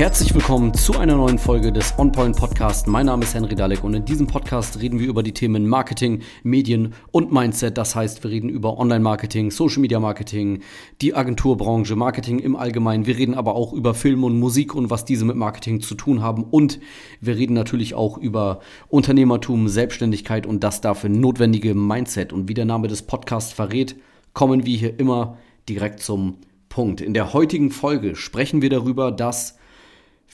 Herzlich willkommen zu einer neuen Folge des OnPoint Podcast. Mein Name ist Henry Dalek und in diesem Podcast reden wir über die Themen Marketing, Medien und Mindset. Das heißt, wir reden über Online-Marketing, Social-Media-Marketing, die Agenturbranche, Marketing im Allgemeinen. Wir reden aber auch über Film und Musik und was diese mit Marketing zu tun haben. Und wir reden natürlich auch über Unternehmertum, Selbstständigkeit und das dafür notwendige Mindset. Und wie der Name des Podcasts verrät, kommen wir hier immer direkt zum Punkt. In der heutigen Folge sprechen wir darüber, dass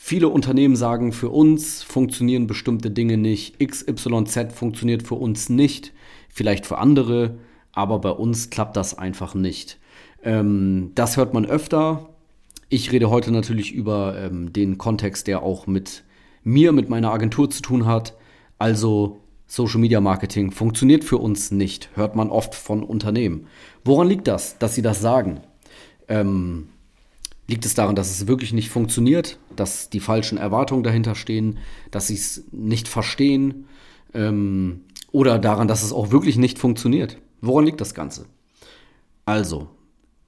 Viele Unternehmen sagen, für uns funktionieren bestimmte Dinge nicht, XYZ funktioniert für uns nicht, vielleicht für andere, aber bei uns klappt das einfach nicht. Ähm, das hört man öfter. Ich rede heute natürlich über ähm, den Kontext, der auch mit mir, mit meiner Agentur zu tun hat. Also Social Media Marketing funktioniert für uns nicht, hört man oft von Unternehmen. Woran liegt das, dass sie das sagen? Ähm, Liegt es daran, dass es wirklich nicht funktioniert, dass die falschen Erwartungen dahinter stehen, dass sie es nicht verstehen ähm, oder daran, dass es auch wirklich nicht funktioniert? Woran liegt das Ganze? Also,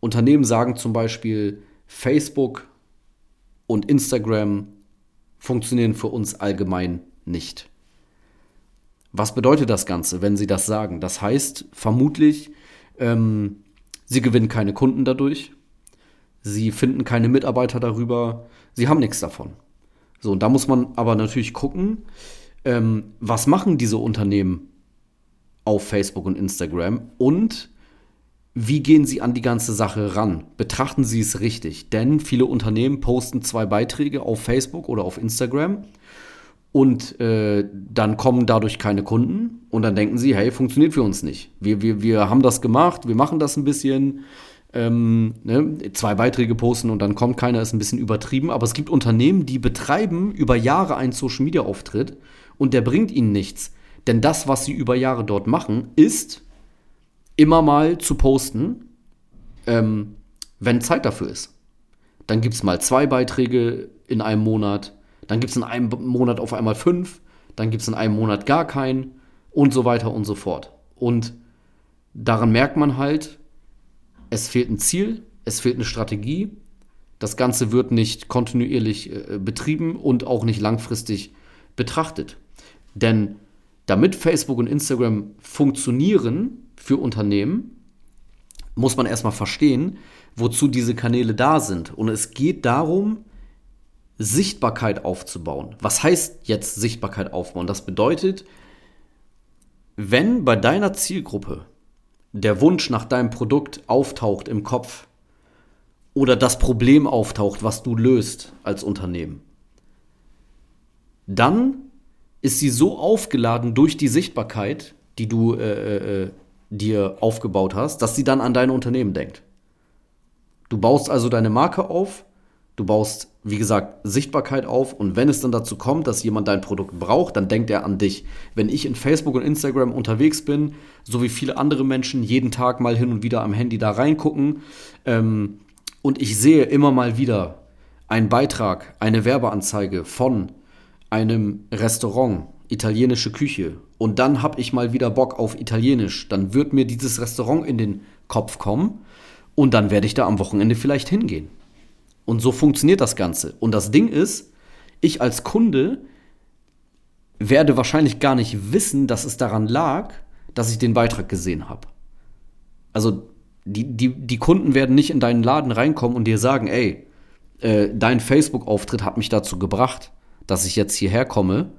Unternehmen sagen zum Beispiel, Facebook und Instagram funktionieren für uns allgemein nicht. Was bedeutet das Ganze, wenn sie das sagen? Das heißt vermutlich, ähm, sie gewinnen keine Kunden dadurch, sie finden keine Mitarbeiter darüber, sie haben nichts davon. So, und da muss man aber natürlich gucken, ähm, was machen diese Unternehmen auf Facebook und Instagram und wie gehen sie an die ganze Sache ran? Betrachten sie es richtig? Denn viele Unternehmen posten zwei Beiträge auf Facebook oder auf Instagram und äh, dann kommen dadurch keine Kunden und dann denken sie, hey, funktioniert für uns nicht. Wir, wir, wir haben das gemacht, wir machen das ein bisschen, ähm, ne, zwei Beiträge posten und dann kommt keiner, ist ein bisschen übertrieben. Aber es gibt Unternehmen, die betreiben über Jahre einen Social-Media-Auftritt und der bringt ihnen nichts. Denn das, was sie über Jahre dort machen, ist immer mal zu posten, ähm, wenn Zeit dafür ist. Dann gibt es mal zwei Beiträge in einem Monat, dann gibt es in einem Monat auf einmal fünf, dann gibt es in einem Monat gar keinen und so weiter und so fort. Und daran merkt man halt, es fehlt ein Ziel, es fehlt eine Strategie. Das Ganze wird nicht kontinuierlich äh, betrieben und auch nicht langfristig betrachtet. Denn damit Facebook und Instagram funktionieren für Unternehmen, muss man erstmal verstehen, wozu diese Kanäle da sind. Und es geht darum, Sichtbarkeit aufzubauen. Was heißt jetzt Sichtbarkeit aufbauen? Das bedeutet, wenn bei deiner Zielgruppe der Wunsch nach deinem Produkt auftaucht im Kopf oder das Problem auftaucht, was du löst als Unternehmen, dann ist sie so aufgeladen durch die Sichtbarkeit, die du äh, äh, äh, dir aufgebaut hast, dass sie dann an dein Unternehmen denkt. Du baust also deine Marke auf, du baust wie gesagt, Sichtbarkeit auf und wenn es dann dazu kommt, dass jemand dein Produkt braucht, dann denkt er an dich. Wenn ich in Facebook und Instagram unterwegs bin, so wie viele andere Menschen jeden Tag mal hin und wieder am Handy da reingucken ähm, und ich sehe immer mal wieder einen Beitrag, eine Werbeanzeige von einem Restaurant, italienische Küche und dann habe ich mal wieder Bock auf Italienisch, dann wird mir dieses Restaurant in den Kopf kommen und dann werde ich da am Wochenende vielleicht hingehen. Und so funktioniert das Ganze. Und das Ding ist, ich als Kunde werde wahrscheinlich gar nicht wissen, dass es daran lag, dass ich den Beitrag gesehen habe. Also die, die, die Kunden werden nicht in deinen Laden reinkommen und dir sagen, ey, äh, dein Facebook-Auftritt hat mich dazu gebracht, dass ich jetzt hierher komme,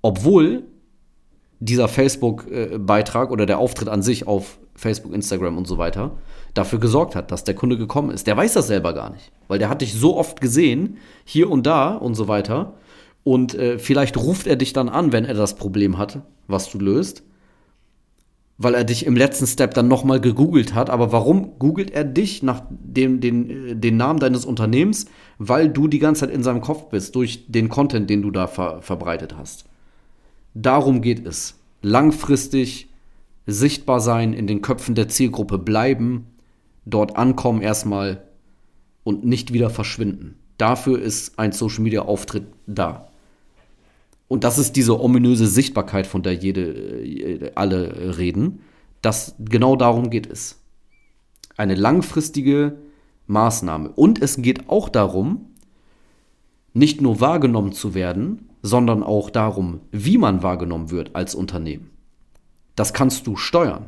obwohl dieser Facebook-Beitrag oder der Auftritt an sich auf Facebook, Instagram und so weiter dafür gesorgt hat, dass der Kunde gekommen ist. Der weiß das selber gar nicht, weil der hat dich so oft gesehen, hier und da und so weiter. Und äh, vielleicht ruft er dich dann an, wenn er das Problem hat, was du löst, weil er dich im letzten Step dann nochmal gegoogelt hat. Aber warum googelt er dich nach dem den, äh, den Namen deines Unternehmens? Weil du die ganze Zeit in seinem Kopf bist, durch den Content, den du da ver verbreitet hast. Darum geht es. Langfristig sichtbar sein, in den Köpfen der Zielgruppe bleiben, dort ankommen erstmal und nicht wieder verschwinden. Dafür ist ein Social Media Auftritt da. Und das ist diese ominöse Sichtbarkeit, von der jede, äh, alle reden. Das, genau darum geht es. Eine langfristige Maßnahme. Und es geht auch darum, nicht nur wahrgenommen zu werden, sondern auch darum, wie man wahrgenommen wird als Unternehmen. Das kannst du steuern,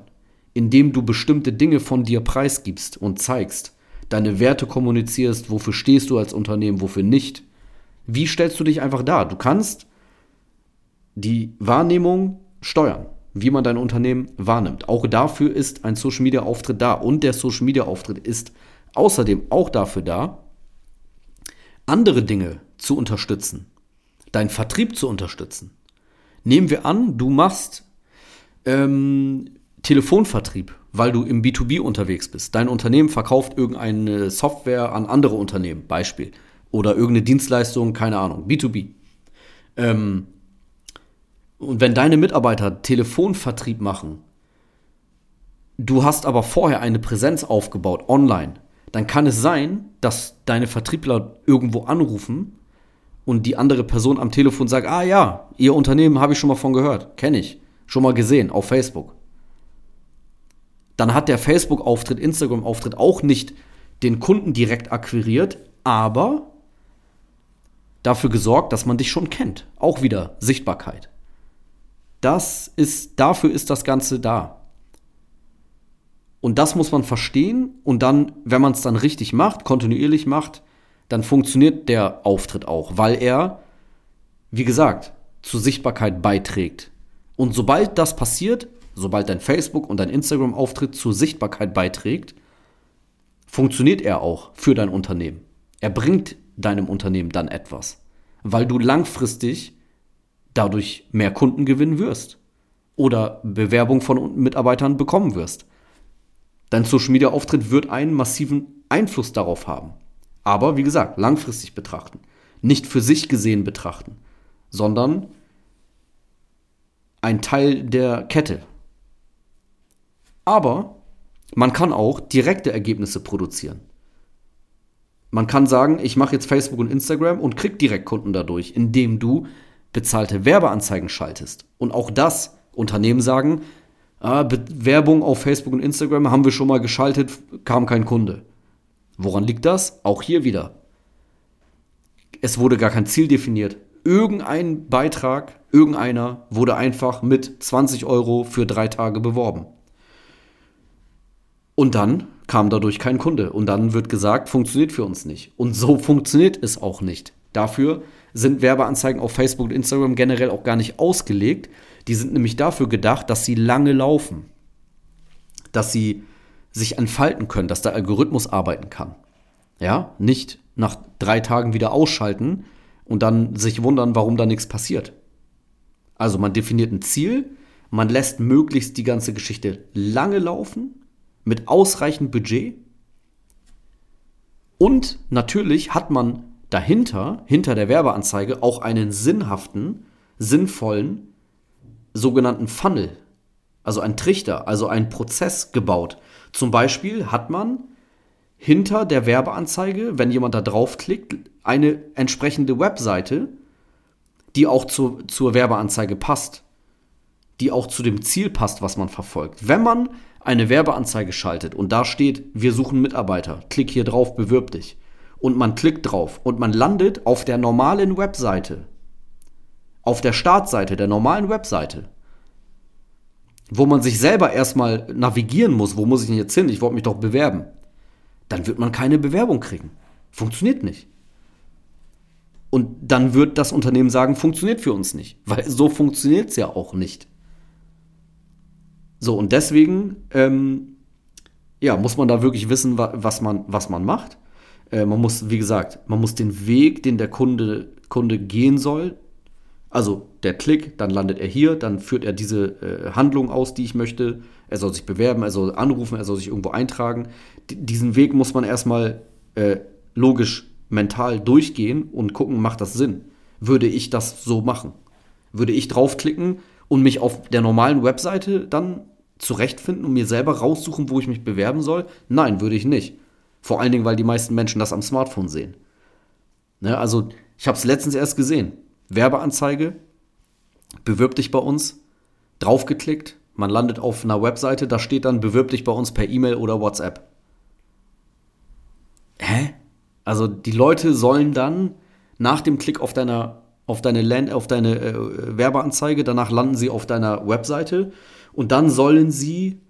indem du bestimmte Dinge von dir preisgibst und zeigst, deine Werte kommunizierst, wofür stehst du als Unternehmen, wofür nicht. Wie stellst du dich einfach dar? Du kannst die Wahrnehmung steuern, wie man dein Unternehmen wahrnimmt. Auch dafür ist ein Social Media Auftritt da und der Social Media Auftritt ist außerdem auch dafür da, andere Dinge zu unterstützen, deinen Vertrieb zu unterstützen. Nehmen wir an, du machst ähm, Telefonvertrieb, weil du im B2B unterwegs bist. Dein Unternehmen verkauft irgendeine Software an andere Unternehmen, Beispiel. Oder irgendeine Dienstleistung, keine Ahnung, B2B. Ähm, und wenn deine Mitarbeiter Telefonvertrieb machen, du hast aber vorher eine Präsenz aufgebaut online, dann kann es sein, dass deine Vertriebler irgendwo anrufen und die andere Person am Telefon sagt, ah ja, ihr Unternehmen habe ich schon mal von gehört, kenne ich, schon mal gesehen auf Facebook. Dann hat der Facebook-Auftritt, Instagram-Auftritt auch nicht den Kunden direkt akquiriert, aber dafür gesorgt, dass man dich schon kennt. Auch wieder Sichtbarkeit. Das ist, dafür ist das Ganze da. Und das muss man verstehen und dann, wenn man es dann richtig macht, kontinuierlich macht, dann funktioniert der Auftritt auch, weil er, wie gesagt, zur Sichtbarkeit beiträgt. Und sobald das passiert, sobald dein Facebook und dein Instagram-Auftritt zur Sichtbarkeit beiträgt, funktioniert er auch für dein Unternehmen. Er bringt deinem Unternehmen dann etwas, weil du langfristig dadurch mehr Kunden gewinnen wirst oder Bewerbung von Mitarbeitern bekommen wirst. Dein Social Media Auftritt wird einen massiven Einfluss darauf haben. Aber wie gesagt, langfristig betrachten. Nicht für sich gesehen betrachten, sondern ein Teil der Kette. Aber man kann auch direkte Ergebnisse produzieren. Man kann sagen, ich mache jetzt Facebook und Instagram und krieg direkt Kunden dadurch, indem du bezahlte Werbeanzeigen schaltest. Und auch das Unternehmen sagen, ah, Werbung auf Facebook und Instagram haben wir schon mal geschaltet, kam kein Kunde. Woran liegt das? Auch hier wieder. Es wurde gar kein Ziel definiert. Irgendein Beitrag, irgendeiner wurde einfach mit 20 Euro für drei Tage beworben. Und dann kam dadurch kein Kunde. Und dann wird gesagt, funktioniert für uns nicht. Und so funktioniert es auch nicht. Dafür sind Werbeanzeigen auf Facebook und Instagram generell auch gar nicht ausgelegt. Die sind nämlich dafür gedacht, dass sie lange laufen. Dass sie sich entfalten können, dass der Algorithmus arbeiten kann. Ja, nicht nach drei Tagen wieder ausschalten und dann sich wundern, warum da nichts passiert. Also man definiert ein Ziel, man lässt möglichst die ganze Geschichte lange laufen, mit ausreichend Budget. Und natürlich hat man dahinter, hinter der Werbeanzeige, auch einen sinnhaften, sinnvollen sogenannten Funnel, also ein Trichter, also einen Prozess gebaut. Zum Beispiel hat man hinter der Werbeanzeige, wenn jemand da draufklickt, eine entsprechende Webseite, die auch zu, zur Werbeanzeige passt, die auch zu dem Ziel passt, was man verfolgt. Wenn man eine Werbeanzeige schaltet und da steht, wir suchen Mitarbeiter, klick hier drauf, bewirb dich, und man klickt drauf und man landet auf der normalen Webseite, auf der Startseite der normalen Webseite, wo man sich selber erstmal navigieren muss, wo muss ich denn jetzt hin? Ich wollte mich doch bewerben. Dann wird man keine Bewerbung kriegen. Funktioniert nicht. Und dann wird das Unternehmen sagen, funktioniert für uns nicht. Weil so funktioniert es ja auch nicht. So, und deswegen ähm, ja, muss man da wirklich wissen, was man, was man macht. Äh, man muss, wie gesagt, man muss den Weg, den der Kunde, Kunde gehen soll, also der Klick, dann landet er hier, dann führt er diese äh, Handlung aus, die ich möchte. Er soll sich bewerben, er soll anrufen, er soll sich irgendwo eintragen. D diesen Weg muss man erstmal äh, logisch, mental durchgehen und gucken, macht das Sinn? Würde ich das so machen? Würde ich draufklicken und mich auf der normalen Webseite dann zurechtfinden und mir selber raussuchen, wo ich mich bewerben soll? Nein, würde ich nicht. Vor allen Dingen, weil die meisten Menschen das am Smartphone sehen. Ne, also, ich habe es letztens erst gesehen. Werbeanzeige, bewirb dich bei uns, draufgeklickt, man landet auf einer Webseite, da steht dann, bewirb dich bei uns per E-Mail oder WhatsApp. Hä? Also die Leute sollen dann nach dem Klick auf deiner auf deine Land, auf deine äh, Werbeanzeige, danach landen sie auf deiner Webseite und dann sollen sie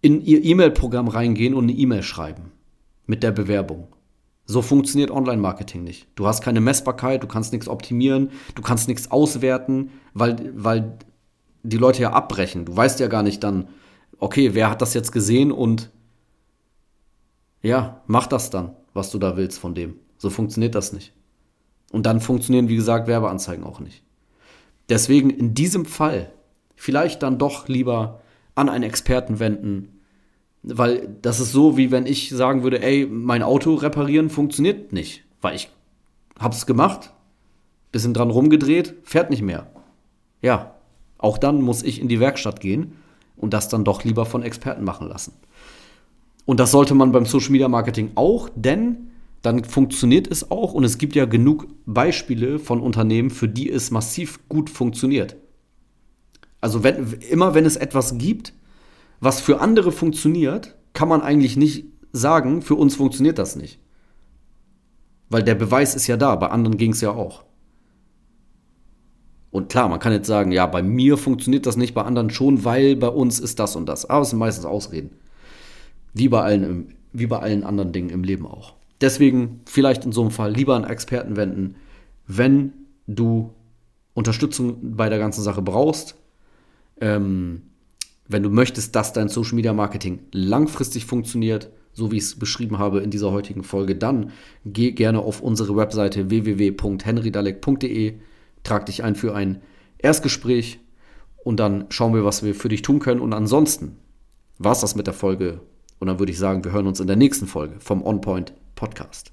in ihr E-Mail-Programm reingehen und eine E-Mail schreiben mit der Bewerbung. So funktioniert Online-Marketing nicht. Du hast keine Messbarkeit, du kannst nichts optimieren, du kannst nichts auswerten, weil, weil die Leute ja abbrechen. Du weißt ja gar nicht dann, okay, wer hat das jetzt gesehen und ja, mach das dann, was du da willst von dem. So funktioniert das nicht. Und dann funktionieren, wie gesagt, Werbeanzeigen auch nicht. Deswegen in diesem Fall vielleicht dann doch lieber an einen Experten wenden, weil das ist so, wie wenn ich sagen würde, ey, mein Auto reparieren funktioniert nicht, weil ich hab's gemacht, bisschen dran rumgedreht, fährt nicht mehr. Ja, auch dann muss ich in die Werkstatt gehen und das dann doch lieber von Experten machen lassen. Und das sollte man beim Social Media Marketing auch, denn dann funktioniert es auch und es gibt ja genug Beispiele von Unternehmen, für die es massiv gut funktioniert. Also wenn, immer wenn es etwas gibt, was für andere funktioniert, kann man eigentlich nicht sagen, für uns funktioniert das nicht. Weil der Beweis ist ja da, bei anderen ging es ja auch. Und klar, man kann jetzt sagen, ja, bei mir funktioniert das nicht, bei anderen schon, weil bei uns ist das und das. Aber es sind meistens Ausreden. Wie bei allen, wie bei allen anderen Dingen im Leben auch. Deswegen vielleicht in so einem Fall lieber an Experten wenden, wenn du Unterstützung bei der ganzen Sache brauchst. Ähm, wenn du möchtest, dass dein Social Media Marketing langfristig funktioniert, so wie ich es beschrieben habe in dieser heutigen Folge, dann geh gerne auf unsere Webseite www.henrydalek.de, trag dich ein für ein Erstgespräch und dann schauen wir, was wir für dich tun können. Und ansonsten war es das mit der Folge. Und dann würde ich sagen, wir hören uns in der nächsten Folge vom On Point Podcast.